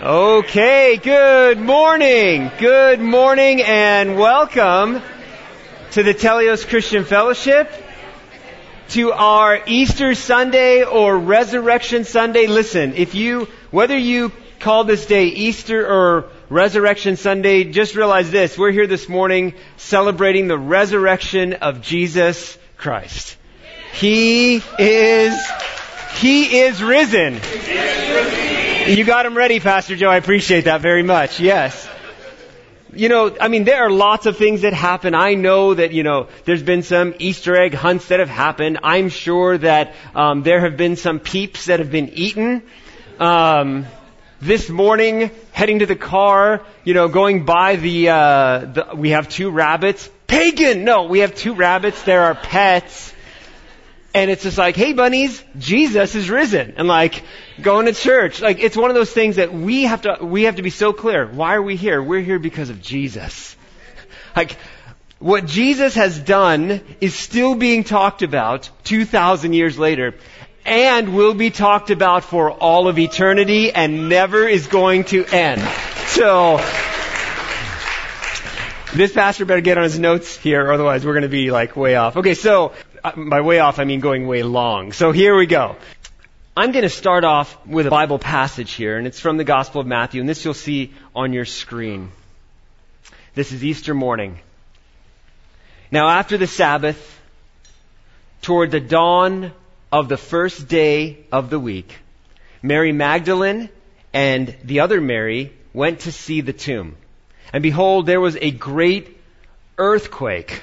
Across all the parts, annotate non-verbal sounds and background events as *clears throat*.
Okay, good morning. Good morning and welcome to the Telios Christian Fellowship. To our Easter Sunday or Resurrection Sunday. Listen, if you, whether you call this day Easter or Resurrection Sunday, just realize this. We're here this morning celebrating the resurrection of Jesus Christ. He is, He is risen. You got him ready, Pastor Joe. I appreciate that very much. Yes. You know, I mean, there are lots of things that happen. I know that, you know, there's been some Easter egg hunts that have happened. I'm sure that um, there have been some peeps that have been eaten. Um, this morning, heading to the car, you know, going by the, uh, the, we have two rabbits. Pagan! No, we have two rabbits. There are pets. And it's just like, hey bunnies, Jesus is risen. And like, going to church. Like, it's one of those things that we have to, we have to be so clear. Why are we here? We're here because of Jesus. *laughs* Like, what Jesus has done is still being talked about 2,000 years later and will be talked about for all of eternity and never is going to end. So, this pastor better get on his notes here, otherwise we're going to be like way off. Okay, so Uh, by way off, I mean going way long. So here we go. I'm going to start off with a Bible passage here, and it's from the Gospel of Matthew, and this you'll see on your screen. This is Easter morning. Now, after the Sabbath, toward the dawn of the first day of the week, Mary Magdalene and the other Mary went to see the tomb. And behold, there was a great earthquake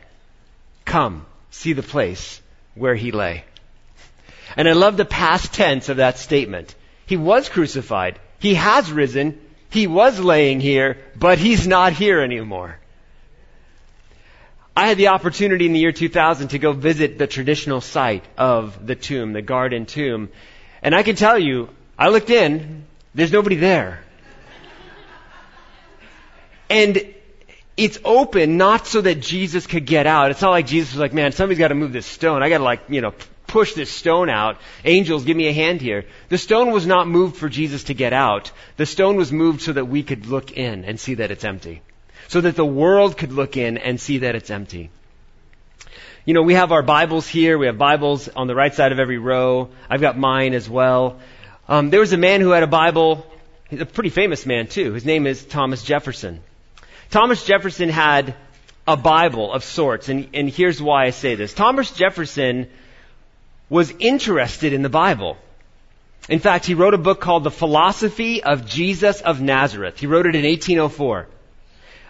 Come, see the place where he lay. And I love the past tense of that statement. He was crucified. He has risen. He was laying here, but he's not here anymore. I had the opportunity in the year 2000 to go visit the traditional site of the tomb, the garden tomb. And I can tell you, I looked in, there's nobody there. And it's open not so that Jesus could get out. It's not like Jesus was like, man, somebody's got to move this stone. I got to like, you know, push this stone out. Angels, give me a hand here. The stone was not moved for Jesus to get out. The stone was moved so that we could look in and see that it's empty. So that the world could look in and see that it's empty. You know, we have our Bibles here. We have Bibles on the right side of every row. I've got mine as well. Um, there was a man who had a Bible. He's a pretty famous man too. His name is Thomas Jefferson. Thomas Jefferson had a Bible of sorts, and, and here's why I say this. Thomas Jefferson was interested in the Bible. In fact, he wrote a book called The Philosophy of Jesus of Nazareth. He wrote it in 1804.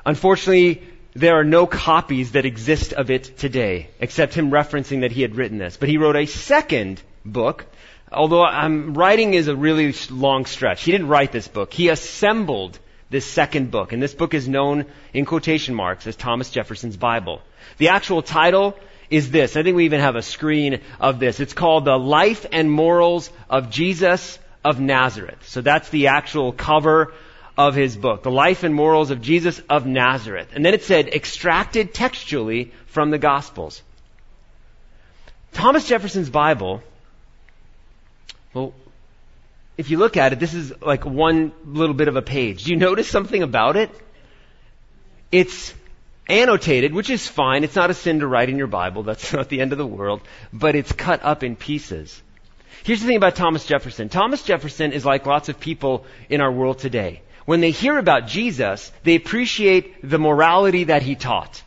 Unfortunately, there are no copies that exist of it today, except him referencing that he had written this. But he wrote a second book, although I'm, writing is a really long stretch. He didn't write this book. He assembled this second book. And this book is known in quotation marks as Thomas Jefferson's Bible. The actual title is this. I think we even have a screen of this. It's called The Life and Morals of Jesus of Nazareth. So that's the actual cover of his book. The Life and Morals of Jesus of Nazareth. And then it said, extracted textually from the Gospels. Thomas Jefferson's Bible, well, if you look at it, this is like one little bit of a page. Do you notice something about it? It's annotated, which is fine. It's not a sin to write in your Bible. That's *laughs* not the end of the world. But it's cut up in pieces. Here's the thing about Thomas Jefferson. Thomas Jefferson is like lots of people in our world today. When they hear about Jesus, they appreciate the morality that he taught.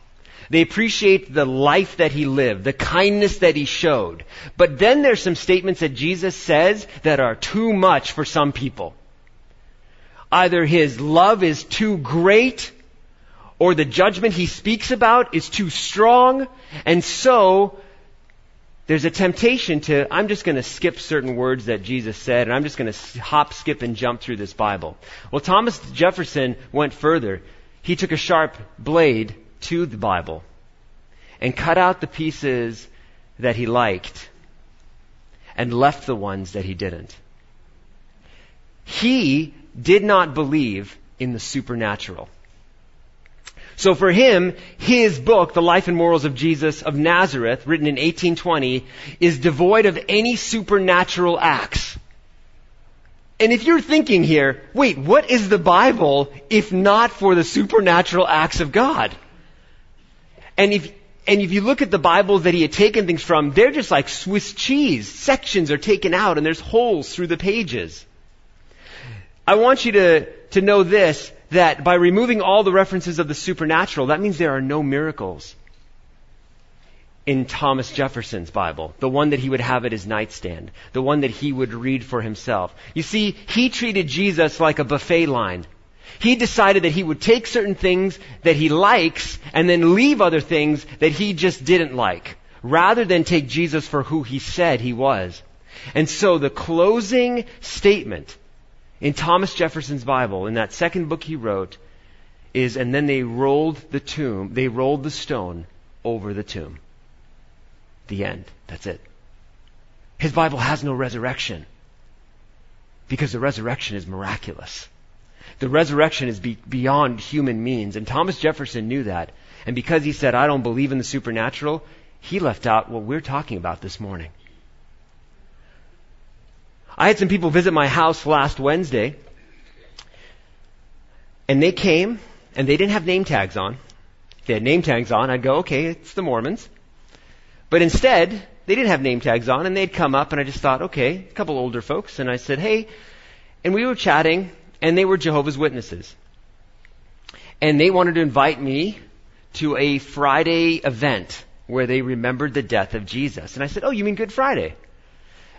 They appreciate the life that he lived, the kindness that he showed. But then there's some statements that Jesus says that are too much for some people. Either his love is too great or the judgment he speaks about is too strong. And so there's a temptation to, I'm just going to skip certain words that Jesus said, and I'm just going to hop, skip, and jump through this Bible. Well, Thomas Jefferson went further. He took a sharp blade to the Bible and cut out the pieces that he liked and left the ones that he didn't. He did not believe in the supernatural. So for him, his book, The Life and Morals of Jesus of Nazareth, written in 1820, is devoid of any supernatural acts. And if you're thinking here, wait, what is the Bible if not for the supernatural acts of God? And if, and if you look at the Bibles that he had taken things from, they're just like Swiss cheese. Sections are taken out and there's holes through the pages. I want you to, to know this, that by removing all the references of the supernatural, that means there are no miracles in Thomas Jefferson's Bible, the one that he would have at his nightstand, the one that he would read for himself. You see, he treated Jesus like a buffet line. He decided that he would take certain things that he likes and then leave other things that he just didn't like, rather than take Jesus for who he said he was. And so the closing statement in Thomas Jefferson's Bible, in that second book he wrote, is, and then they rolled the tomb, they rolled the stone over the tomb. The end. That's it. His Bible has no resurrection because the resurrection is miraculous. The resurrection is be- beyond human means, and Thomas Jefferson knew that. And because he said, I don't believe in the supernatural, he left out what we're talking about this morning. I had some people visit my house last Wednesday, and they came, and they didn't have name tags on. If they had name tags on, I'd go, okay, it's the Mormons. But instead, they didn't have name tags on, and they'd come up, and I just thought, okay, a couple older folks, and I said, hey, and we were chatting, and they were Jehovah's Witnesses. And they wanted to invite me to a Friday event where they remembered the death of Jesus. And I said, oh, you mean Good Friday?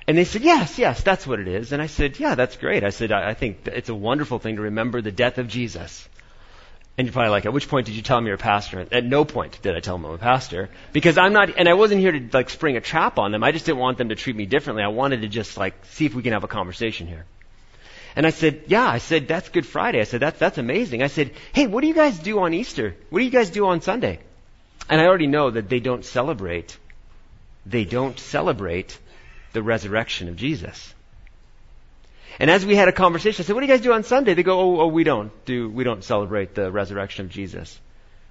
And they said, yes, yes, that's what it is. And I said, yeah, that's great. I said, I, I think it's a wonderful thing to remember the death of Jesus. And you're probably like, at which point did you tell me you're a pastor? At no point did I tell them I'm a pastor. Because I'm not, and I wasn't here to like spring a trap on them. I just didn't want them to treat me differently. I wanted to just like see if we can have a conversation here. And I said, yeah, I said, that's Good Friday. I said, that's, that's amazing. I said, hey, what do you guys do on Easter? What do you guys do on Sunday? And I already know that they don't celebrate, they don't celebrate the resurrection of Jesus. And as we had a conversation, I said, what do you guys do on Sunday? They go, oh, oh, we don't do, we don't celebrate the resurrection of Jesus.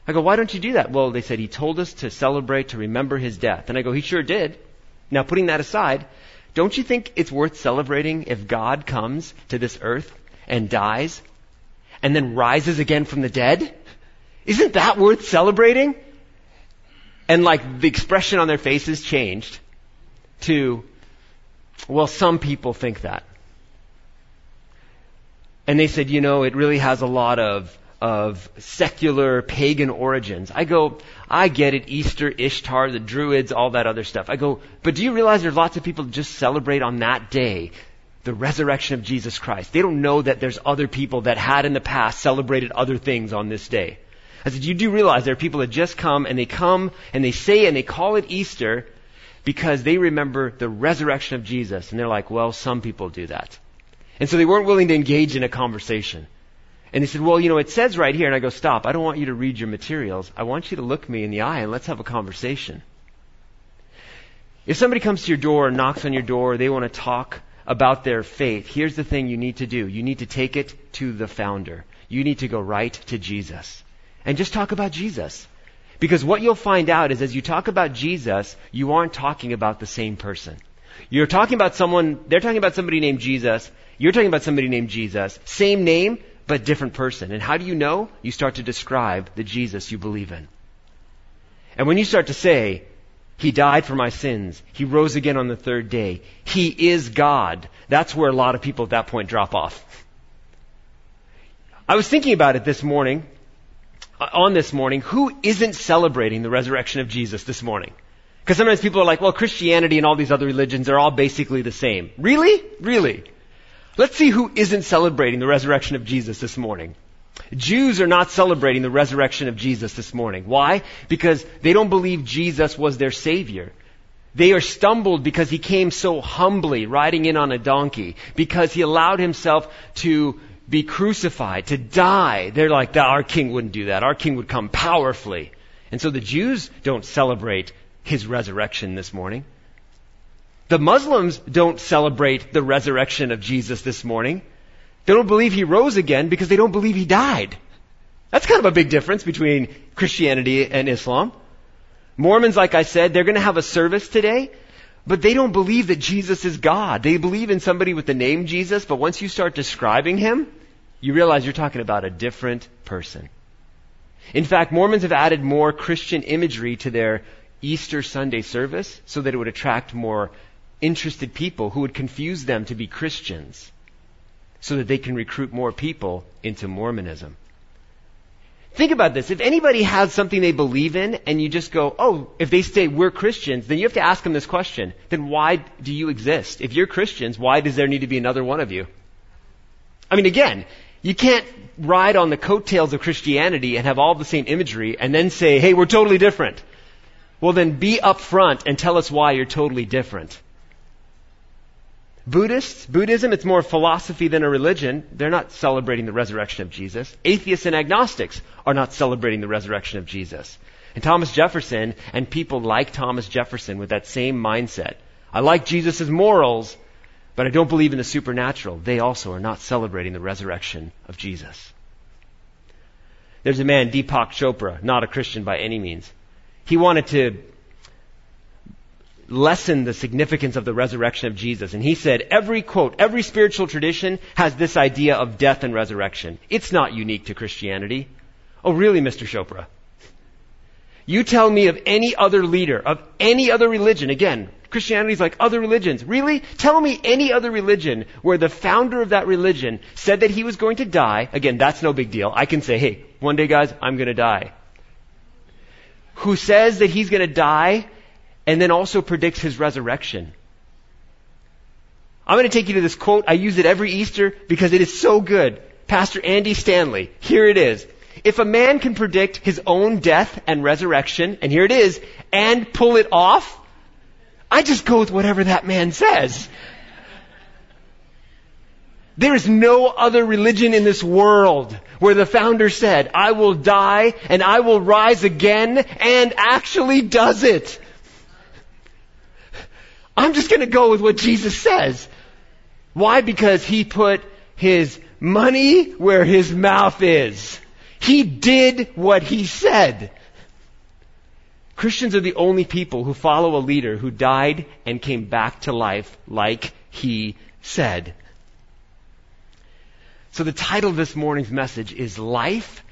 I go, why don't you do that? Well, they said he told us to celebrate, to remember his death. And I go, he sure did. Now putting that aside, don't you think it's worth celebrating if God comes to this earth and dies and then rises again from the dead? Isn't that worth celebrating? And like the expression on their faces changed to, well, some people think that. And they said, you know, it really has a lot of, of secular pagan origins. I go, I get it, Easter, Ishtar, the Druids, all that other stuff. I go, but do you realize there's lots of people just celebrate on that day the resurrection of Jesus Christ? They don't know that there's other people that had in the past celebrated other things on this day. I said, you do realize there are people that just come and they come and they say and they call it Easter because they remember the resurrection of Jesus. And they're like, well, some people do that. And so they weren't willing to engage in a conversation. And he said, well, you know, it says right here, and I go, stop, I don't want you to read your materials. I want you to look me in the eye and let's have a conversation. If somebody comes to your door and knocks on your door, they want to talk about their faith, here's the thing you need to do. You need to take it to the founder. You need to go right to Jesus. And just talk about Jesus. Because what you'll find out is as you talk about Jesus, you aren't talking about the same person. You're talking about someone, they're talking about somebody named Jesus, you're talking about somebody named Jesus, same name, but different person. And how do you know? You start to describe the Jesus you believe in. And when you start to say, He died for my sins, He rose again on the third day, He is God, that's where a lot of people at that point drop off. I was thinking about it this morning, uh, on this morning, who isn't celebrating the resurrection of Jesus this morning? Because sometimes people are like, well, Christianity and all these other religions are all basically the same. Really? Really? Let's see who isn't celebrating the resurrection of Jesus this morning. Jews are not celebrating the resurrection of Jesus this morning. Why? Because they don't believe Jesus was their Savior. They are stumbled because he came so humbly, riding in on a donkey, because he allowed himself to be crucified, to die. They're like, our king wouldn't do that. Our king would come powerfully. And so the Jews don't celebrate his resurrection this morning. The Muslims don't celebrate the resurrection of Jesus this morning. They don't believe he rose again because they don't believe he died. That's kind of a big difference between Christianity and Islam. Mormons, like I said, they're going to have a service today, but they don't believe that Jesus is God. They believe in somebody with the name Jesus, but once you start describing him, you realize you're talking about a different person. In fact, Mormons have added more Christian imagery to their Easter Sunday service so that it would attract more interested people who would confuse them to be Christians so that they can recruit more people into Mormonism. Think about this. If anybody has something they believe in and you just go, oh, if they say we're Christians, then you have to ask them this question. Then why do you exist? If you're Christians, why does there need to be another one of you? I mean, again, you can't ride on the coattails of Christianity and have all the same imagery and then say, hey, we're totally different. Well, then be upfront and tell us why you're totally different. Buddhists, Buddhism, it's more philosophy than a religion. They're not celebrating the resurrection of Jesus. Atheists and agnostics are not celebrating the resurrection of Jesus. And Thomas Jefferson and people like Thomas Jefferson with that same mindset. I like Jesus' morals, but I don't believe in the supernatural. They also are not celebrating the resurrection of Jesus. There's a man, Deepak Chopra, not a Christian by any means. He wanted to lessen the significance of the resurrection of Jesus. And he said, every quote, every spiritual tradition has this idea of death and resurrection. It's not unique to Christianity. Oh, really, Mr. Chopra? You tell me of any other leader, of any other religion, again, Christianity is like other religions. Really? Tell me any other religion where the founder of that religion said that he was going to die. Again, that's no big deal. I can say, hey, one day guys, I'm going to die. Who says that he's going to die and then also predicts his resurrection. I'm going to take you to this quote. I use it every Easter because it is so good. Pastor Andy Stanley. Here it is. If a man can predict his own death and resurrection, and here it is, and pull it off, I just go with whatever that man says. There is no other religion in this world where the founder said, I will die and I will rise again and actually does it. I'm just going to go with what Jesus says. Why? Because he put his money where his mouth is. He did what he said. Christians are the only people who follow a leader who died and came back to life like he said. So the title of this morning's message is Life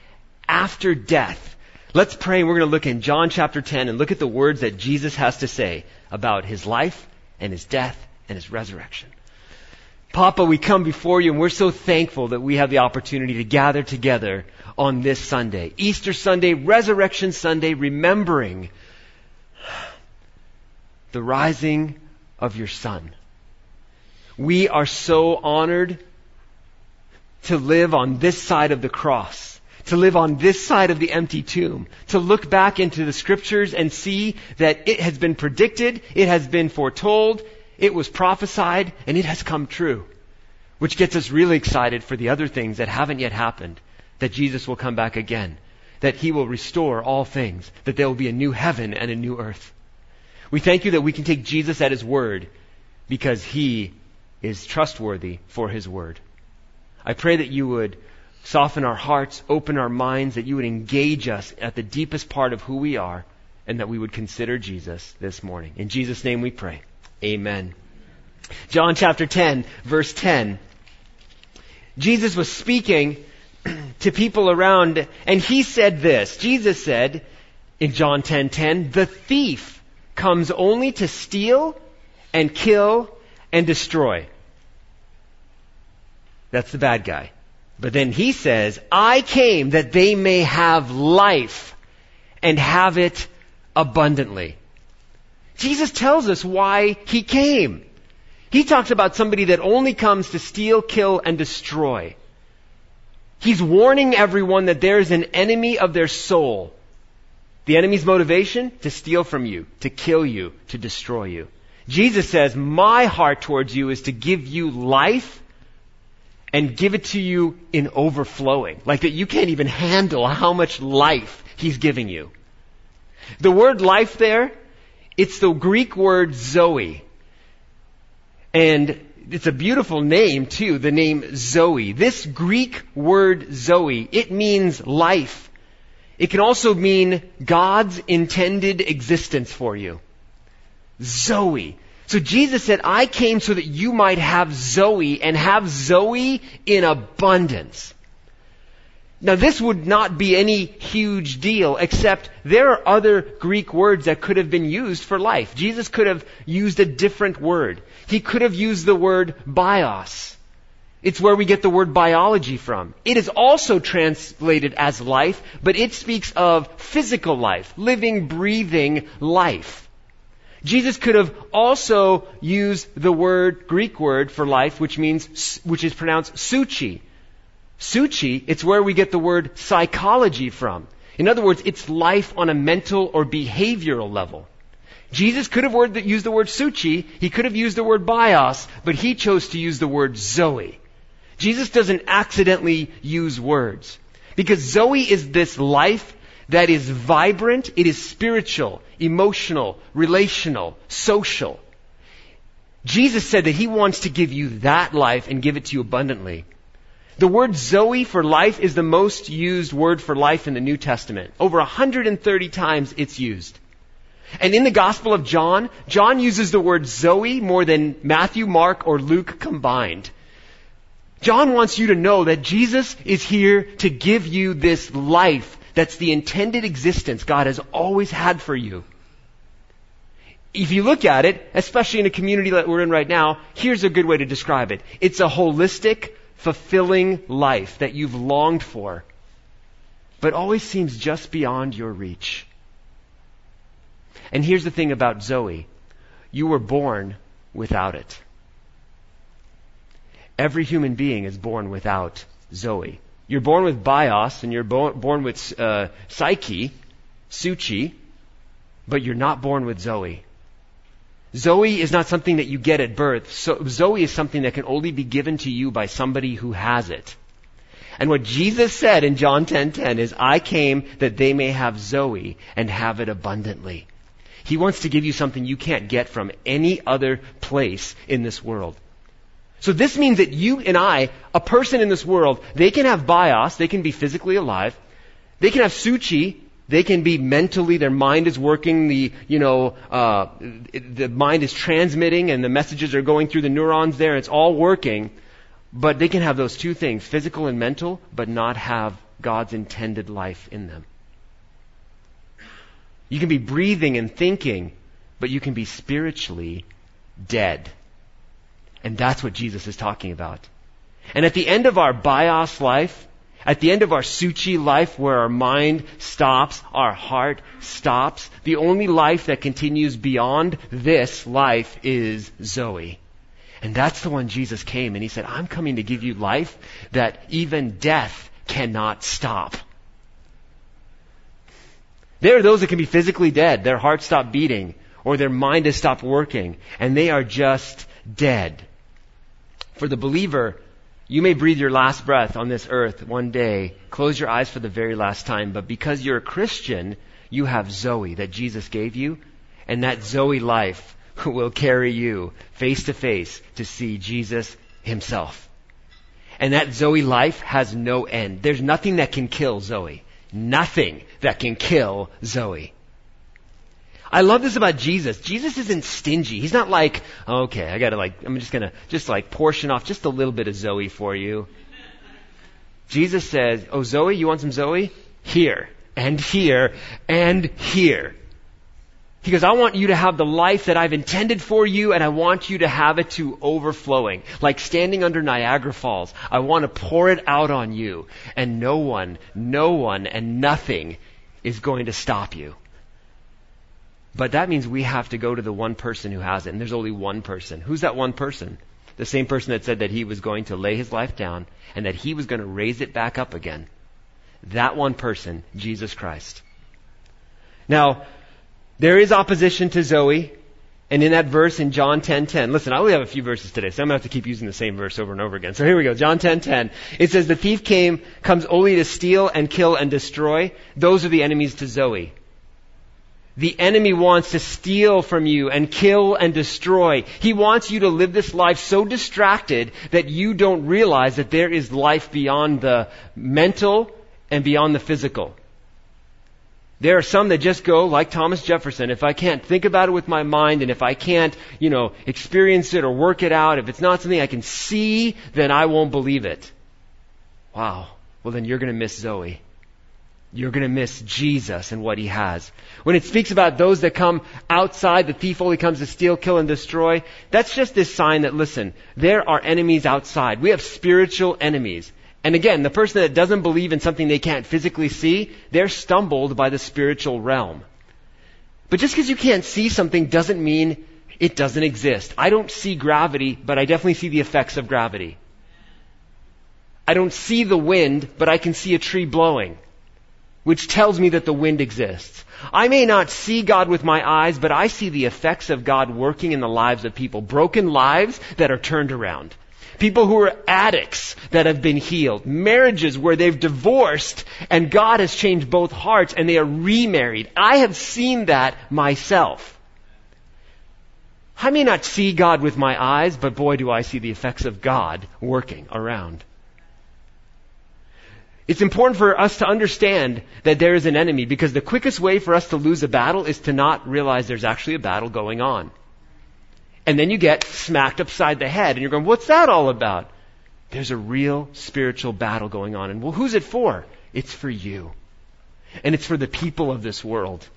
After Death. Let's pray we're going to look in John chapter 10 and look at the words that Jesus has to say about his life and his death and his resurrection. Papa, we come before you and we're so thankful that we have the opportunity to gather together on this Sunday. Easter Sunday, Resurrection Sunday, remembering the rising of your Son. We are so honored to live on this side of the cross to live on this side of the empty tomb, to look back into the scriptures and see that it has been predicted, it has been foretold, it was prophesied, and it has come true. Which gets us really excited for the other things that haven't yet happened, that Jesus will come back again, that he will restore all things, that there will be a new heaven and a new earth. We thank you that we can take Jesus at his word because he is trustworthy for his word. I pray that you would Soften our hearts, open our minds, that you would engage us at the deepest part of who we are, and that we would consider Jesus this morning. In Jesus' name we pray. Amen. John chapter 10, verse 10. Jesus was speaking *clears throat* to people around, and he said this. Jesus said in John 10:10, 10, 10, "The thief comes only to steal and kill and destroy." That's the bad guy. But then he says, I came that they may have life and have it abundantly. Jesus tells us why he came. He talks about somebody that only comes to steal, kill, and destroy. He's warning everyone that there is an enemy of their soul. The enemy's motivation? To steal from you, to kill you, to destroy you. Jesus says, my heart towards you is to give you life and give it to you in overflowing. Like that you can't even handle how much life He's giving you. The word life there, it's the Greek word Zoe. And it's a beautiful name too, the name Zoe. This Greek word Zoe, it means life. It can also mean God's intended existence for you. Zoe. So Jesus said, I came so that you might have Zoe and have Zoe in abundance. Now this would not be any huge deal, except there are other Greek words that could have been used for life. Jesus could have used a different word. He could have used the word bios. It's where we get the word biology from. It is also translated as life, but it speaks of physical life, living, breathing life. Jesus could have also used the word, Greek word for life, which means, which is pronounced suchi, Suchi, it's where we get the word psychology from. In other words, it's life on a mental or behavioral level. Jesus could have used the word suchi, he could have used the word bios, but he chose to use the word zoe. Jesus doesn't accidentally use words. Because zoe is this life that is vibrant, it is spiritual, emotional, relational, social. Jesus said that he wants to give you that life and give it to you abundantly. The word Zoe for life is the most used word for life in the New Testament. Over 130 times it's used. And in the Gospel of John, John uses the word Zoe more than Matthew, Mark, or Luke combined. John wants you to know that Jesus is here to give you this life that's the intended existence God has always had for you. If you look at it, especially in a community that we're in right now, here's a good way to describe it. It's a holistic, fulfilling life that you've longed for, but always seems just beyond your reach. And here's the thing about Zoe you were born without it. Every human being is born without Zoe. You're born with bios and you're born with uh, psyche, suchi, but you're not born with Zoe. Zoe is not something that you get at birth. So Zoe is something that can only be given to you by somebody who has it. And what Jesus said in John 10:10 10, 10 is I came that they may have Zoe and have it abundantly. He wants to give you something you can't get from any other place in this world. So this means that you and I, a person in this world, they can have bios, they can be physically alive, they can have suchi, they can be mentally, their mind is working, the, you know, uh, the mind is transmitting and the messages are going through the neurons there, it's all working. But they can have those two things, physical and mental, but not have God's intended life in them. You can be breathing and thinking, but you can be spiritually dead. And that's what Jesus is talking about. And at the end of our bios life, at the end of our Suchi life where our mind stops, our heart stops, the only life that continues beyond this life is Zoe. And that's the one Jesus came and he said, I'm coming to give you life that even death cannot stop. There are those that can be physically dead. Their heart stopped beating or their mind has stopped working and they are just dead. For the believer, you may breathe your last breath on this earth one day, close your eyes for the very last time, but because you're a Christian, you have Zoe that Jesus gave you, and that Zoe life *laughs* will carry you face to face to see Jesus himself. And that Zoe life has no end. There's nothing that can kill Zoe. Nothing that can kill Zoe. I love this about Jesus. Jesus isn't stingy. He's not like, okay, I gotta like, I'm just gonna, just like portion off just a little bit of Zoe for you. Jesus says, oh Zoe, you want some Zoe? Here, and here, and here. He goes, I want you to have the life that I've intended for you, and I want you to have it to overflowing. Like standing under Niagara Falls. I want to pour it out on you. And no one, no one, and nothing is going to stop you. But that means we have to go to the one person who has it, and there's only one person. Who's that one person? The same person that said that he was going to lay his life down and that he was going to raise it back up again. That one person, Jesus Christ. Now, there is opposition to Zoe. And in that verse in John 10:10, 10, listen, I only have a few verses today, so I'm gonna have to keep using the same verse over and over again. So here we go, John 10:10. 10, it says, "The thief came, comes only to steal and kill and destroy." Those are the enemies to Zoe. The enemy wants to steal from you and kill and destroy. He wants you to live this life so distracted that you don't realize that there is life beyond the mental and beyond the physical. There are some that just go like Thomas Jefferson. If I can't think about it with my mind and if I can't, you know, experience it or work it out, if it's not something I can see, then I won't believe it. Wow. Well, then you're going to miss Zoe you're going to miss Jesus and what he has. When it speaks about those that come outside, the thief only comes to steal, kill, and destroy, that's just this sign that, listen, there are enemies outside. We have spiritual enemies. And again, the person that doesn't believe in something they can't physically see, they're stumbled by the spiritual realm. But just because you can't see something doesn't mean it doesn't exist. I don't see gravity, but I definitely see the effects of gravity. I don't see the wind, but I can see a tree blowing which tells me that the wind exists. I may not see God with my eyes, but I see the effects of God working in the lives of people. Broken lives that are turned around. People who are addicts that have been healed. Marriages where they've divorced and God has changed both hearts and they are remarried. I have seen that myself. I may not see God with my eyes, but boy do I see the effects of God working around. It's important for us to understand that there is an enemy because the quickest way for us to lose a battle is to not realize there's actually a battle going on. And then you get smacked upside the head and you're going, what's that all about? There's a real spiritual battle going on. And well, who's it for? It's for you. And it's for the people of this world.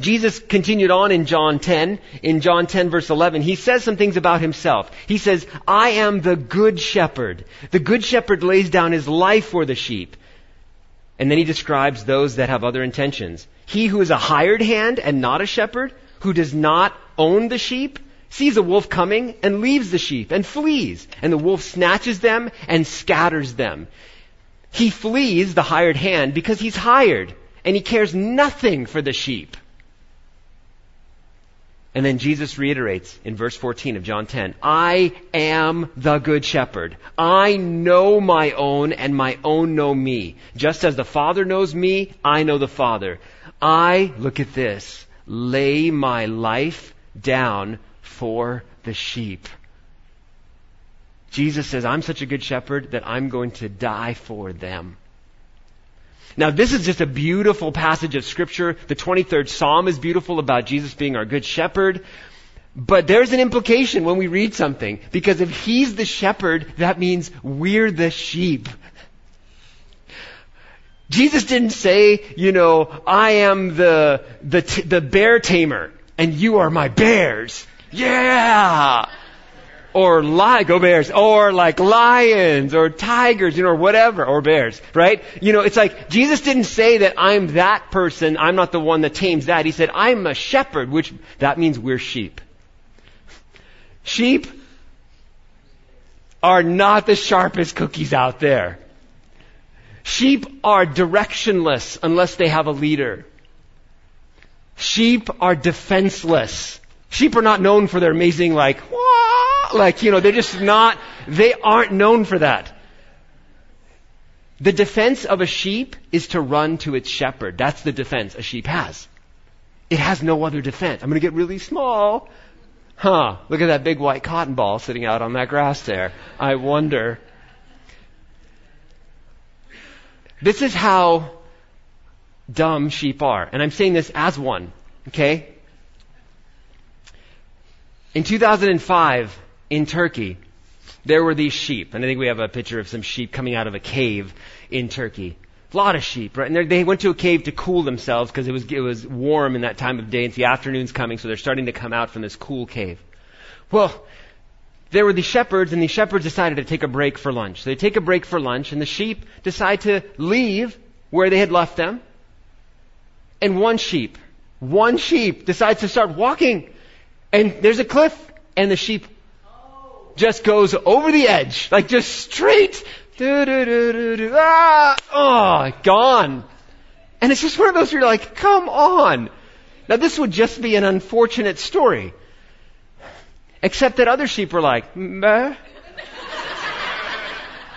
Jesus continued on in John 10. In John 10 verse 11, he says some things about himself. He says, I am the good shepherd. The good shepherd lays down his life for the sheep. And then he describes those that have other intentions. He who is a hired hand and not a shepherd, who does not own the sheep, sees a wolf coming and leaves the sheep and flees. And the wolf snatches them and scatters them. He flees the hired hand because he's hired and he cares nothing for the sheep. And then Jesus reiterates in verse 14 of John 10, I am the good shepherd. I know my own and my own know me. Just as the Father knows me, I know the Father. I, look at this, lay my life down for the sheep. Jesus says, I'm such a good shepherd that I'm going to die for them. Now, this is just a beautiful passage of Scripture. The 23rd Psalm is beautiful about Jesus being our good shepherd. But there's an implication when we read something, because if He's the shepherd, that means we're the sheep. Jesus didn't say, you know, I am the, the, t- the bear tamer, and you are my bears. Yeah! Or li- go bears, or like lions or tigers, you know, or whatever, or bears, right? You know, it's like Jesus didn't say that I'm that person, I'm not the one that tames that. He said, I'm a shepherd, which that means we're sheep. Sheep are not the sharpest cookies out there. Sheep are directionless unless they have a leader. Sheep are defenseless. Sheep are not known for their amazing, like, like, you know, they're just not, they aren't known for that. The defense of a sheep is to run to its shepherd. That's the defense a sheep has. It has no other defense. I'm going to get really small. Huh, look at that big white cotton ball sitting out on that grass there. I wonder. This is how dumb sheep are. And I'm saying this as one. Okay? In 2005, in Turkey, there were these sheep, and I think we have a picture of some sheep coming out of a cave in Turkey. A lot of sheep, right? And they went to a cave to cool themselves because it was, it was warm in that time of day. It's the afternoon's coming, so they're starting to come out from this cool cave. Well, there were the shepherds, and the shepherds decided to take a break for lunch. So they take a break for lunch, and the sheep decide to leave where they had left them. And one sheep, one sheep decides to start walking. And there's a cliff, and the sheep just goes over the edge, like just straight. Ah, oh, gone. And it's just one of those where you're like, come on. Now this would just be an unfortunate story. Except that other sheep were like, Meh.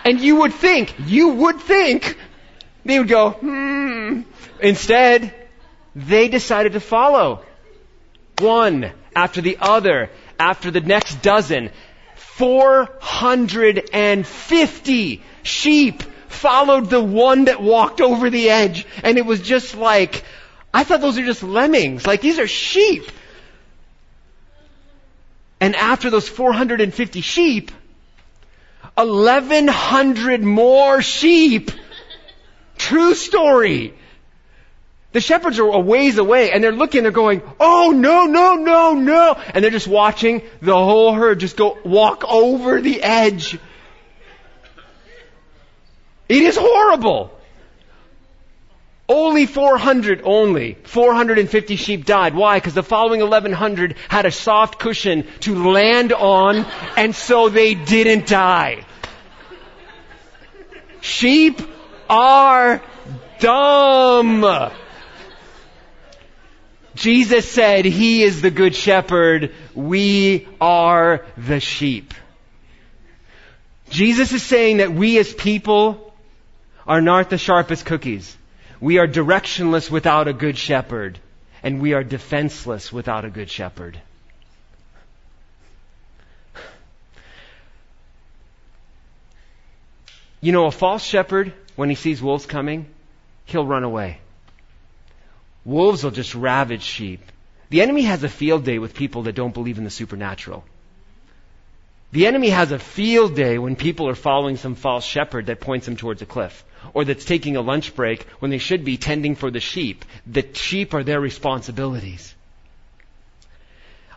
and you would think, you would think, they would go, hmm. Instead, they decided to follow. One after the other, after the next dozen. 450 sheep followed the one that walked over the edge. And it was just like, I thought those are just lemmings. Like these are sheep. And after those 450 sheep, 1100 more sheep. True story. The shepherds are a ways away and they're looking, they're going, oh no, no, no, no. And they're just watching the whole herd just go walk over the edge. It is horrible. Only 400, only 450 sheep died. Why? Because the following 1100 had a soft cushion to land on, and so they didn't die. Sheep are dumb. Jesus said he is the good shepherd. We are the sheep. Jesus is saying that we as people are not the sharpest cookies. We are directionless without a good shepherd, and we are defenseless without a good shepherd. You know, a false shepherd, when he sees wolves coming, he'll run away. Wolves will just ravage sheep. The enemy has a field day with people that don't believe in the supernatural. The enemy has a field day when people are following some false shepherd that points them towards a cliff or that's taking a lunch break when they should be tending for the sheep. The sheep are their responsibilities.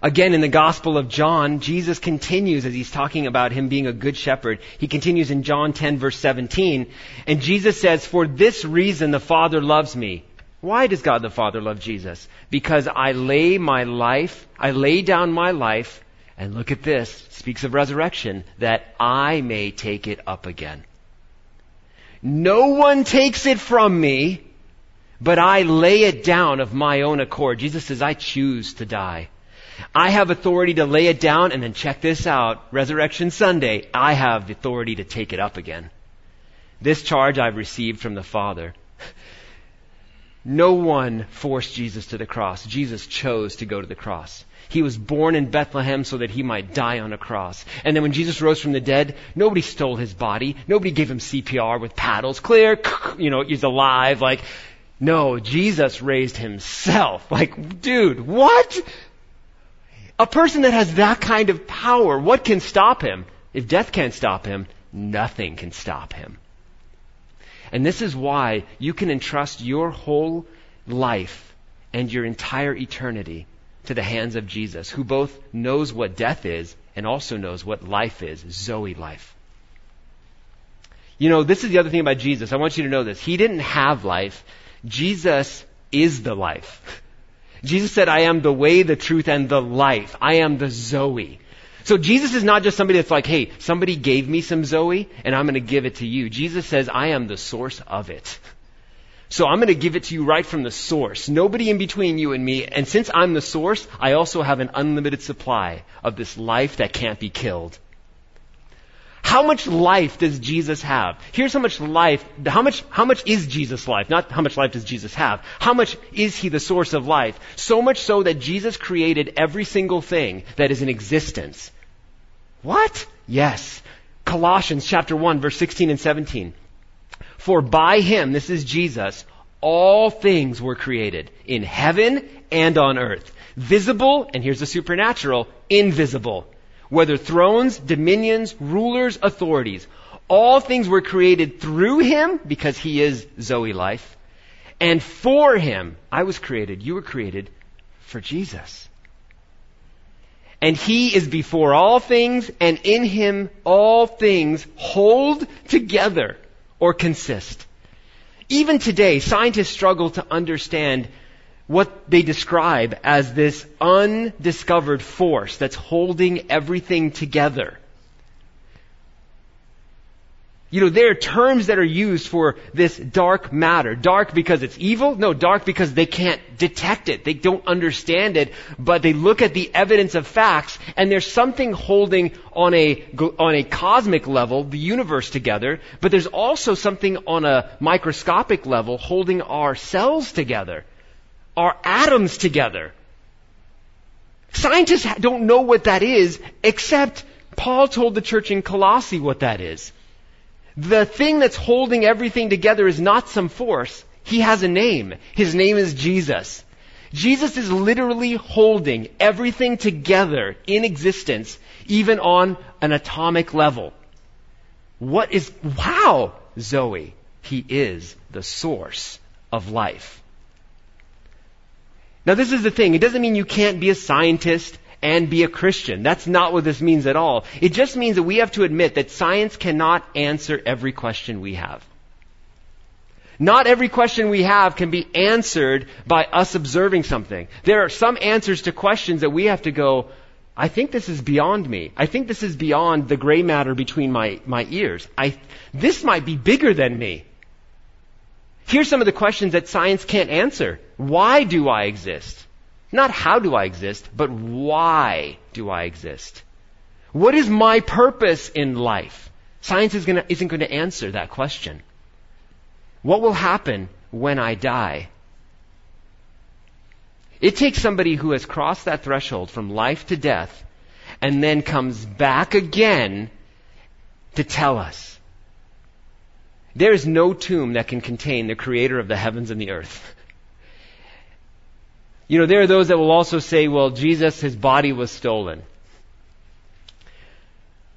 Again, in the Gospel of John, Jesus continues as he's talking about him being a good shepherd. He continues in John 10 verse 17, and Jesus says, For this reason the Father loves me. Why does God the Father love Jesus? Because I lay my life, I lay down my life, and look at this, speaks of resurrection, that I may take it up again. No one takes it from me, but I lay it down of my own accord. Jesus says, I choose to die. I have authority to lay it down, and then check this out. Resurrection Sunday, I have authority to take it up again. This charge I've received from the Father. No one forced Jesus to the cross. Jesus chose to go to the cross. He was born in Bethlehem so that he might die on a cross. And then when Jesus rose from the dead, nobody stole his body. Nobody gave him CPR with paddles. Clear, *laughs* you know, he's alive. Like, no, Jesus raised himself. Like, dude, what? A person that has that kind of power, what can stop him? If death can't stop him, nothing can stop him. And this is why you can entrust your whole life and your entire eternity to the hands of Jesus, who both knows what death is and also knows what life is, Zoe life. You know, this is the other thing about Jesus. I want you to know this. He didn't have life. Jesus is the life. *laughs* Jesus said, I am the way, the truth, and the life. I am the Zoe. So Jesus is not just somebody that's like, hey, somebody gave me some Zoe and I'm going to give it to you. Jesus says, I am the source of it. So I'm going to give it to you right from the source. Nobody in between you and me. And since I'm the source, I also have an unlimited supply of this life that can't be killed. How much life does Jesus have? Here's how much life, how much, how much is Jesus' life? Not how much life does Jesus have. How much is he the source of life? So much so that Jesus created every single thing that is in existence. What? Yes. Colossians chapter 1 verse 16 and 17. For by him, this is Jesus, all things were created in heaven and on earth. Visible, and here's the supernatural, invisible. Whether thrones, dominions, rulers, authorities. All things were created through him, because he is Zoe life, and for him. I was created, you were created for Jesus. And he is before all things, and in him all things hold together or consist. Even today, scientists struggle to understand what they describe as this undiscovered force that's holding everything together. You know, there are terms that are used for this dark matter. Dark because it's evil? No, dark because they can't detect it. They don't understand it, but they look at the evidence of facts and there's something holding on a, on a cosmic level the universe together, but there's also something on a microscopic level holding our cells together, our atoms together. Scientists don't know what that is, except Paul told the church in Colossae what that is. The thing that's holding everything together is not some force. He has a name. His name is Jesus. Jesus is literally holding everything together in existence, even on an atomic level. What is, wow, Zoe, he is the source of life. Now this is the thing. It doesn't mean you can't be a scientist and be a Christian. That's not what this means at all. It just means that we have to admit that science cannot answer every question we have. Not every question we have can be answered by us observing something. There are some answers to questions that we have to go, I think this is beyond me. I think this is beyond the gray matter between my, my ears. I, this might be bigger than me. Here's some of the questions that science can't answer. Why do I exist? Not how do I exist, but why do I exist? What is my purpose in life? Science is gonna, isn't going to answer that question. What will happen when I die? It takes somebody who has crossed that threshold from life to death and then comes back again to tell us. There is no tomb that can contain the creator of the heavens and the earth. You know, there are those that will also say, well, Jesus, his body was stolen.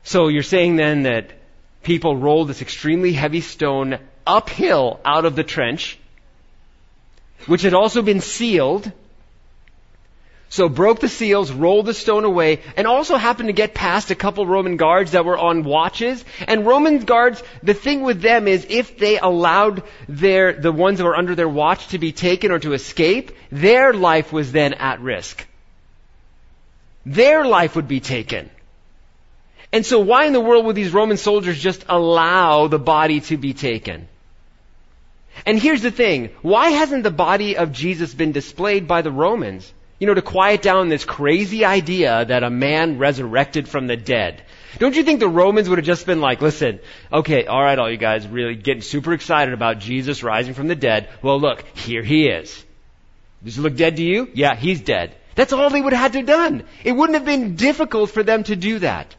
So you're saying then that people rolled this extremely heavy stone uphill out of the trench, which had also been sealed, so broke the seals, rolled the stone away, and also happened to get past a couple Roman guards that were on watches. And Roman guards, the thing with them is if they allowed their, the ones that were under their watch to be taken or to escape, their life was then at risk. Their life would be taken. And so why in the world would these Roman soldiers just allow the body to be taken? And here's the thing. Why hasn't the body of Jesus been displayed by the Romans? You know, to quiet down this crazy idea that a man resurrected from the dead. Don't you think the Romans would have just been like, listen, okay, alright, all you guys really getting super excited about Jesus rising from the dead. Well, look, here he is. Does he look dead to you? Yeah, he's dead. That's all they would have had to have done. It wouldn't have been difficult for them to do that.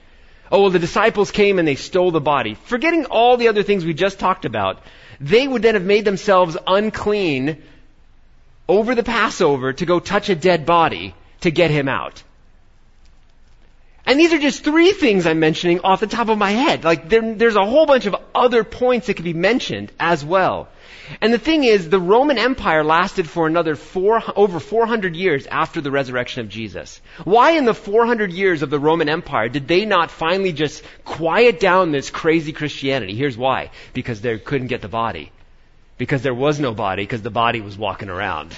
Oh, well, the disciples came and they stole the body. Forgetting all the other things we just talked about, they would then have made themselves unclean over the Passover to go touch a dead body to get him out. And these are just three things I'm mentioning off the top of my head. Like there, there's a whole bunch of other points that could be mentioned as well. And the thing is, the Roman Empire lasted for another four, over 400 years after the resurrection of Jesus. Why in the 400 years of the Roman Empire did they not finally just quiet down this crazy Christianity? Here's why. Because they couldn't get the body because there was no body because the body was walking around.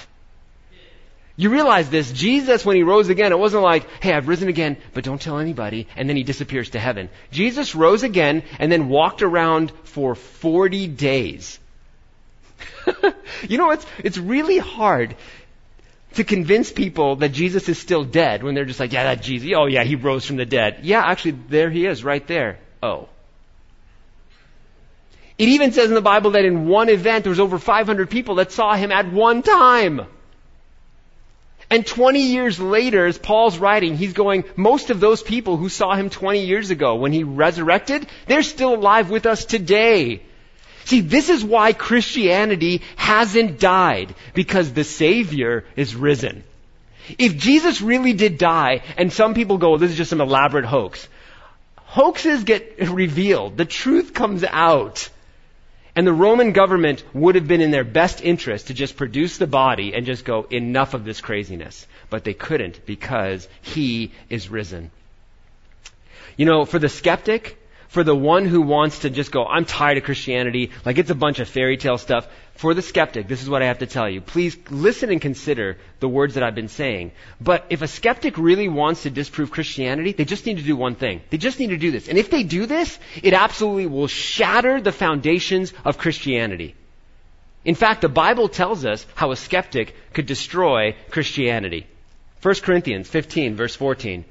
You realize this, Jesus, when he rose again, it wasn't like, hey, I've risen again, but don't tell anybody, and then he disappears to heaven. Jesus rose again and then walked around for 40 days. *laughs* you know, it's, it's really hard to convince people that Jesus is still dead when they're just like, yeah, that Jesus, oh yeah, he rose from the dead. Yeah, actually, there he is, right there. Oh. It even says in the Bible that in one event there was over 500 people that saw him at one time. And 20 years later, as Paul's writing, he's going, most of those people who saw him 20 years ago when he resurrected, they're still alive with us today. See, this is why Christianity hasn't died, because the Savior is risen. If Jesus really did die, and some people go, this is just some elaborate hoax, hoaxes get revealed. The truth comes out. And the Roman government would have been in their best interest to just produce the body and just go, enough of this craziness. But they couldn't because he is risen. You know, for the skeptic, for the one who wants to just go, I'm tired of Christianity, like it's a bunch of fairy tale stuff. For the skeptic, this is what I have to tell you. Please listen and consider the words that I've been saying. But if a skeptic really wants to disprove Christianity, they just need to do one thing. They just need to do this. And if they do this, it absolutely will shatter the foundations of Christianity. In fact, the Bible tells us how a skeptic could destroy Christianity. 1 Corinthians 15 verse 14.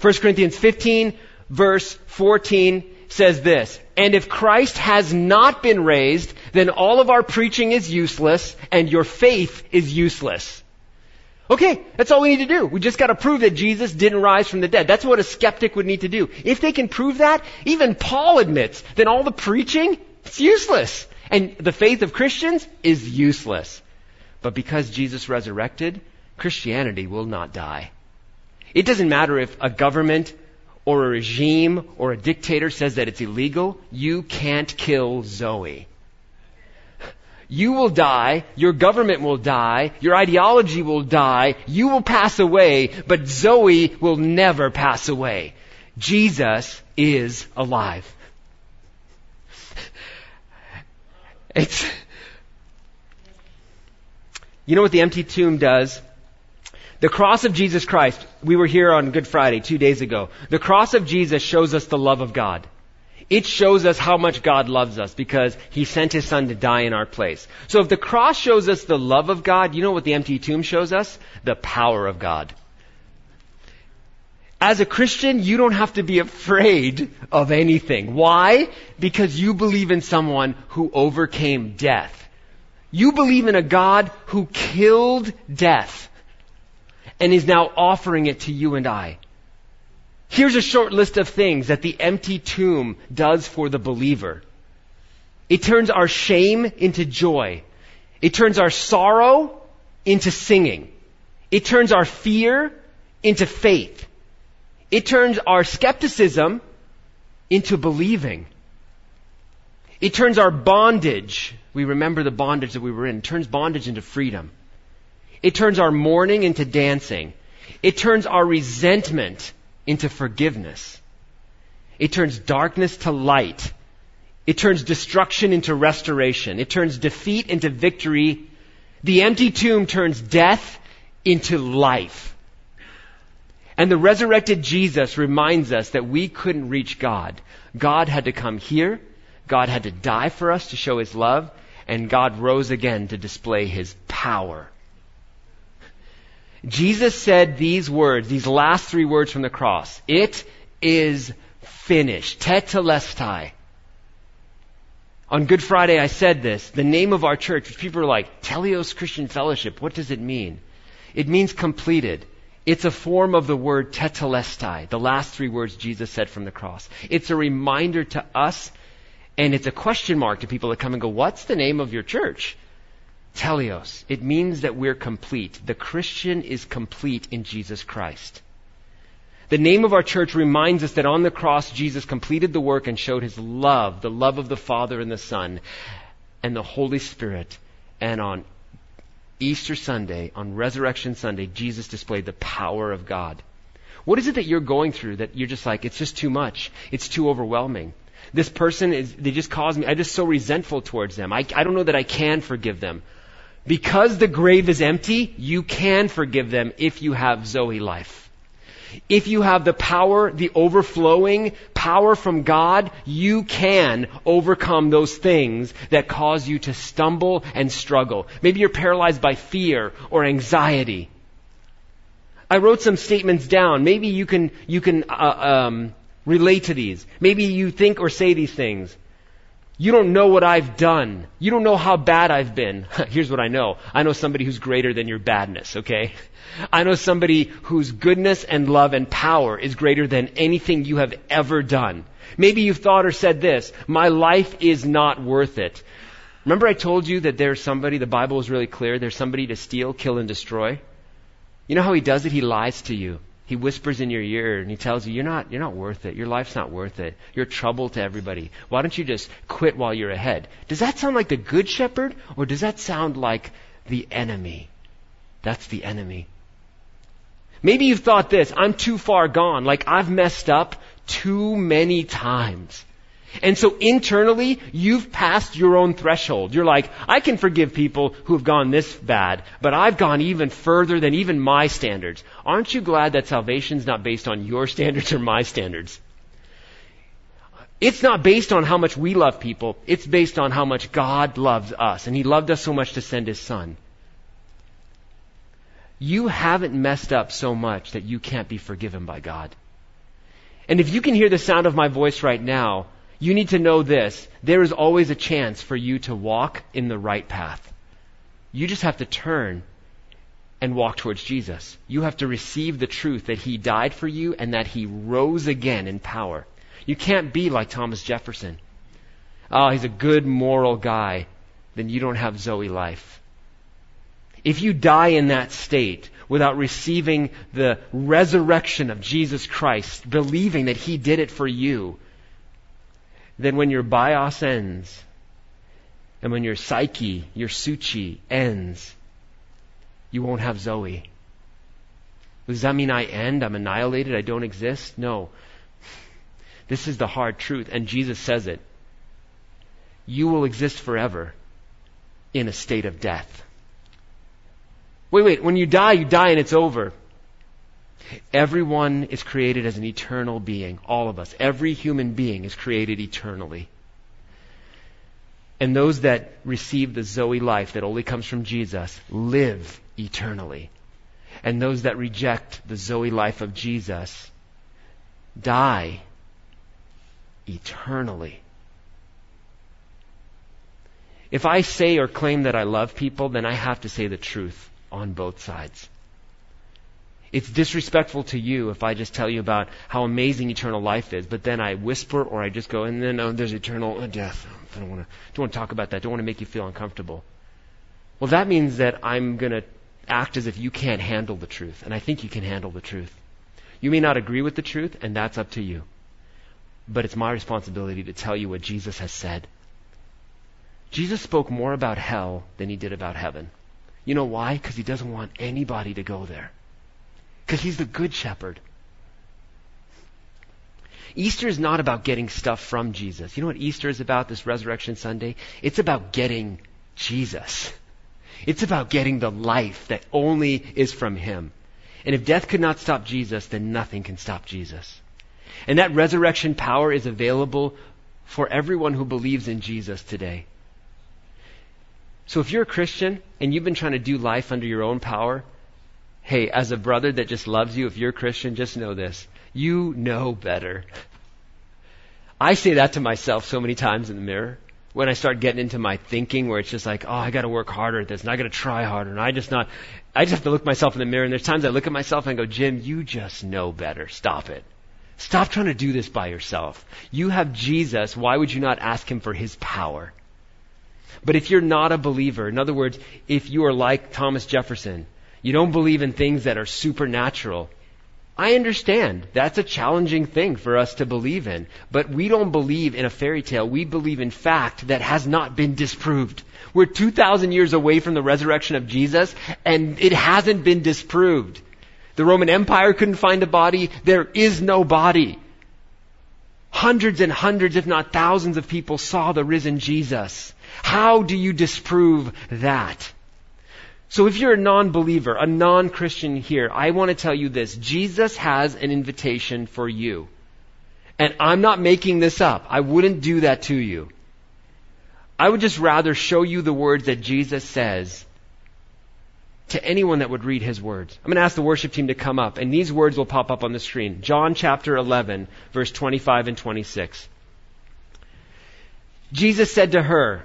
1 Corinthians 15 verse 14 says this, and if Christ has not been raised, then all of our preaching is useless and your faith is useless. Okay, that's all we need to do. We just gotta prove that Jesus didn't rise from the dead. That's what a skeptic would need to do. If they can prove that, even Paul admits, then all the preaching, it's useless. And the faith of Christians is useless. But because Jesus resurrected, Christianity will not die. It doesn't matter if a government or a regime or a dictator says that it's illegal, you can't kill Zoe. You will die, your government will die, your ideology will die, you will pass away, but Zoe will never pass away. Jesus is alive. It's, you know what the empty tomb does? The cross of Jesus Christ, we were here on Good Friday two days ago. The cross of Jesus shows us the love of God. It shows us how much God loves us because He sent His Son to die in our place. So if the cross shows us the love of God, you know what the empty tomb shows us? The power of God. As a Christian, you don't have to be afraid of anything. Why? Because you believe in someone who overcame death. You believe in a God who killed death and is now offering it to you and I. Here's a short list of things that the empty tomb does for the believer. It turns our shame into joy. It turns our sorrow into singing. It turns our fear into faith. It turns our skepticism into believing. It turns our bondage, we remember the bondage that we were in, turns bondage into freedom. It turns our mourning into dancing. It turns our resentment into forgiveness. It turns darkness to light. It turns destruction into restoration. It turns defeat into victory. The empty tomb turns death into life. And the resurrected Jesus reminds us that we couldn't reach God. God had to come here. God had to die for us to show his love. And God rose again to display his power. Jesus said these words, these last three words from the cross. It is finished. Tetelestai. On Good Friday, I said this. The name of our church, which people are like, Teleios Christian Fellowship. What does it mean? It means completed. It's a form of the word tetelestai, the last three words Jesus said from the cross. It's a reminder to us, and it's a question mark to people that come and go, What's the name of your church? Teleios. It means that we're complete. The Christian is complete in Jesus Christ. The name of our church reminds us that on the cross, Jesus completed the work and showed his love, the love of the Father and the Son and the Holy Spirit. And on Easter Sunday, on Resurrection Sunday, Jesus displayed the power of God. What is it that you're going through that you're just like, it's just too much? It's too overwhelming. This person is, they just cause me, I'm just so resentful towards them. I, I don't know that I can forgive them. Because the grave is empty, you can forgive them if you have Zoe life. If you have the power, the overflowing power from God, you can overcome those things that cause you to stumble and struggle. Maybe you're paralyzed by fear or anxiety. I wrote some statements down. Maybe you can, you can uh, um, relate to these. Maybe you think or say these things. You don't know what I've done. You don't know how bad I've been. *laughs* Here's what I know. I know somebody who's greater than your badness, okay? *laughs* I know somebody whose goodness and love and power is greater than anything you have ever done. Maybe you've thought or said this, my life is not worth it. Remember I told you that there's somebody, the Bible is really clear, there's somebody to steal, kill, and destroy? You know how he does it? He lies to you. He whispers in your ear and he tells you, you're not, you're not worth it. Your life's not worth it. You're trouble to everybody. Why don't you just quit while you're ahead? Does that sound like the good shepherd or does that sound like the enemy? That's the enemy. Maybe you've thought this, I'm too far gone, like I've messed up too many times. And so internally, you've passed your own threshold. You're like, I can forgive people who have gone this bad, but I've gone even further than even my standards. Aren't you glad that salvation's not based on your *laughs* standards or my standards? It's not based on how much we love people. It's based on how much God loves us. And He loved us so much to send His Son. You haven't messed up so much that you can't be forgiven by God. And if you can hear the sound of my voice right now, you need to know this. There is always a chance for you to walk in the right path. You just have to turn and walk towards Jesus. You have to receive the truth that He died for you and that He rose again in power. You can't be like Thomas Jefferson. Oh, he's a good moral guy. Then you don't have Zoe life. If you die in that state without receiving the resurrection of Jesus Christ, believing that He did it for you, then when your bios ends, and when your psyche, your psuche ends, you won't have Zoe. Does that mean I end? I'm annihilated? I don't exist? No. This is the hard truth, and Jesus says it. You will exist forever in a state of death. Wait, wait, when you die, you die and it's over. Everyone is created as an eternal being. All of us. Every human being is created eternally. And those that receive the Zoe life that only comes from Jesus live eternally. And those that reject the Zoe life of Jesus die eternally. If I say or claim that I love people, then I have to say the truth on both sides. It's disrespectful to you if I just tell you about how amazing eternal life is, but then I whisper or I just go, and then oh, there's eternal oh, death. I don't want to don't want to talk about that. Don't want to make you feel uncomfortable. Well, that means that I'm going to act as if you can't handle the truth, and I think you can handle the truth. You may not agree with the truth, and that's up to you. But it's my responsibility to tell you what Jesus has said. Jesus spoke more about hell than he did about heaven. You know why? Because he doesn't want anybody to go there. Because he's the good shepherd. Easter is not about getting stuff from Jesus. You know what Easter is about, this Resurrection Sunday? It's about getting Jesus. It's about getting the life that only is from Him. And if death could not stop Jesus, then nothing can stop Jesus. And that resurrection power is available for everyone who believes in Jesus today. So if you're a Christian and you've been trying to do life under your own power, hey, as a brother that just loves you, if you're a Christian, just know this. You know better. I say that to myself so many times in the mirror when I start getting into my thinking where it's just like, oh, I got to work harder at this and I got to try harder and I just not, I just have to look myself in the mirror and there's times I look at myself and I go, Jim, you just know better. Stop it. Stop trying to do this by yourself. You have Jesus. Why would you not ask him for his power? But if you're not a believer, in other words, if you are like Thomas Jefferson, you don't believe in things that are supernatural, I understand. That's a challenging thing for us to believe in. But we don't believe in a fairy tale. We believe in fact that has not been disproved. We're 2,000 years away from the resurrection of Jesus, and it hasn't been disproved. The Roman Empire couldn't find a body. There is no body. Hundreds and hundreds, if not thousands of people saw the risen Jesus. How do you disprove that? So if you're a non-believer, a non-Christian here, I want to tell you this. Jesus has an invitation for you. And I'm not making this up. I wouldn't do that to you. I would just rather show you the words that Jesus says to anyone that would read his words. I'm going to ask the worship team to come up, and these words will pop up on the screen. John chapter 11, verse 25 and 26. Jesus said to her,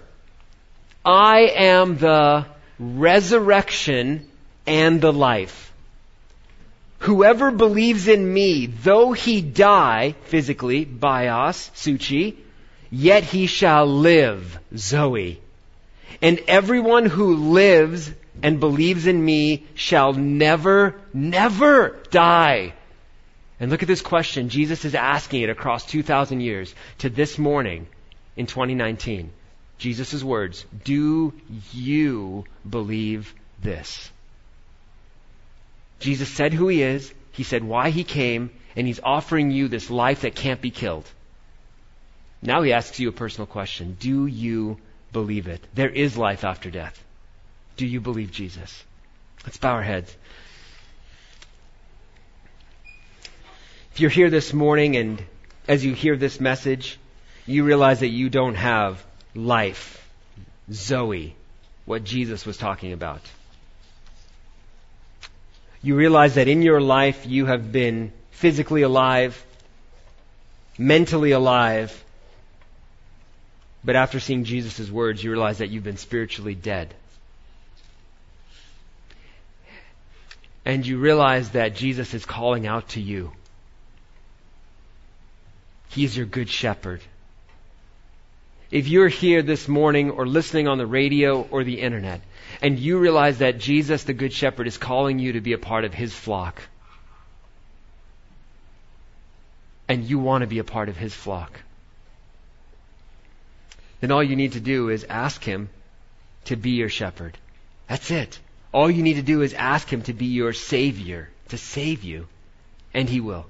I am the resurrection and the life. Whoever believes in me, though he die physically, bios, psuche, yet he shall live, zoe. And everyone who lives and believes in me shall never, never die. And look at this question. Jesus is asking it across 2,000 years to this morning in 2019. Jesus' words, Do you believe this? Jesus said who he is, he said why he came, and he's offering you this life that can't be killed. Now he asks you a personal question. Do you believe it? There is life after death. Do you believe Jesus? Let's bow our heads. If you're here this morning and as you hear this message, you realize that you don't have life, Zoe, what Jesus was talking about. You realize that in your life you have been physically alive, mentally alive, but after seeing Jesus' words, you realize that you've been spiritually dead. And you realize that Jesus is calling out to you. He's your good shepherd. If you're here this morning or listening on the radio or the internet, and you realize that Jesus, the good shepherd, is calling you to be a part of his flock, and you want to be a part of his flock, then all you need to do is ask Him to be your shepherd. That's it. All you need to do is ask Him to be your Savior, to save you, and He will.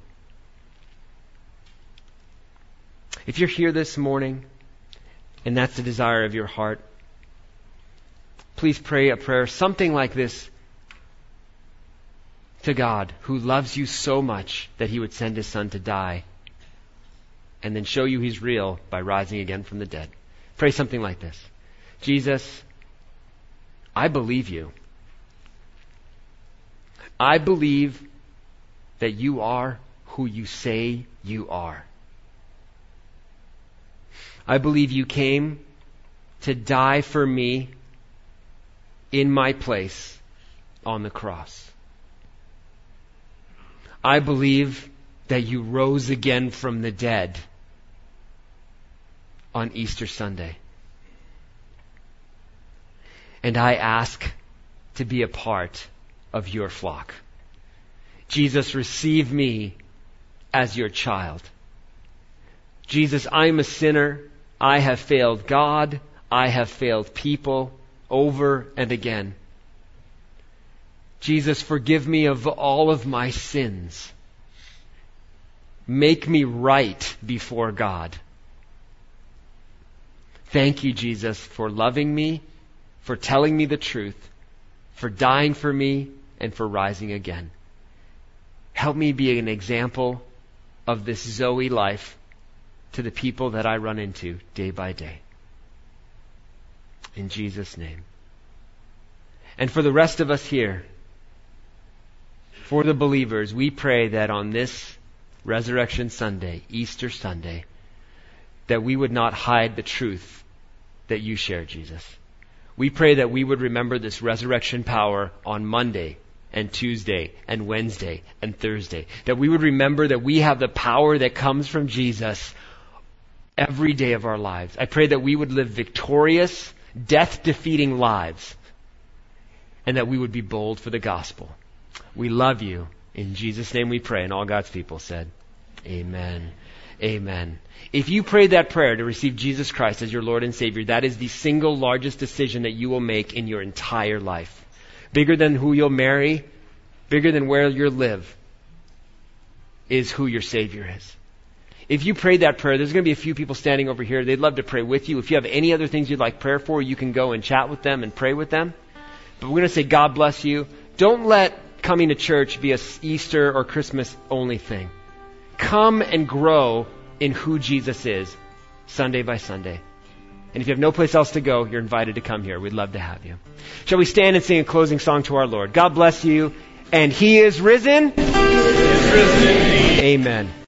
If you're here this morning, and that's the desire of your heart, please pray a prayer, something like this to God, who loves you so much that He would send His Son to die and then show you He's real by rising again from the dead. Pray something like this Jesus, I believe you. I believe that you are who you say you are. I believe you came to die for me in my place on the cross. I believe that you rose again from the dead on Easter Sunday. And I ask to be a part of your flock. Jesus, receive me as your child. Jesus, I'm a sinner. I have failed God. I have failed people over and again. Jesus, forgive me of all of my sins. Make me right before God. Thank you, Jesus, for loving me, for telling me the truth, for dying for me, and for rising again. Help me be an example of this Zoe life to the people that I run into day by day. In Jesus' name. And for the rest of us here, for the believers, we pray that on this Resurrection Sunday, Easter Sunday, that we would not hide the truth that you share, Jesus. We pray that we would remember this resurrection power on Monday and Tuesday and Wednesday and Thursday. That we would remember that we have the power that comes from Jesus every day of our lives. I pray that we would live victorious, death defeating lives and that we would be bold for the gospel. We love you. In Jesus' name we pray. And all God's people said, Amen. Amen. If you prayed that prayer to receive Jesus Christ as your Lord and Savior, that is the single largest decision that you will make in your entire life. Bigger than who you'll marry, bigger than where you'll live, is who your Savior is. If you prayed that prayer, there's going to be a few people standing over here. They'd love to pray with you. If you have any other things you'd like prayer for, you can go and chat with them and pray with them. But we're going to say, God bless you. Don't let coming to church be a Easter or Christmas only thing. Come and grow in who Jesus is, Sunday by Sunday. And if you have no place else to go, you're invited to come here. We'd love to have you. Shall we stand and sing a closing song to our Lord? God bless you. And He is risen. He is risen. Amen.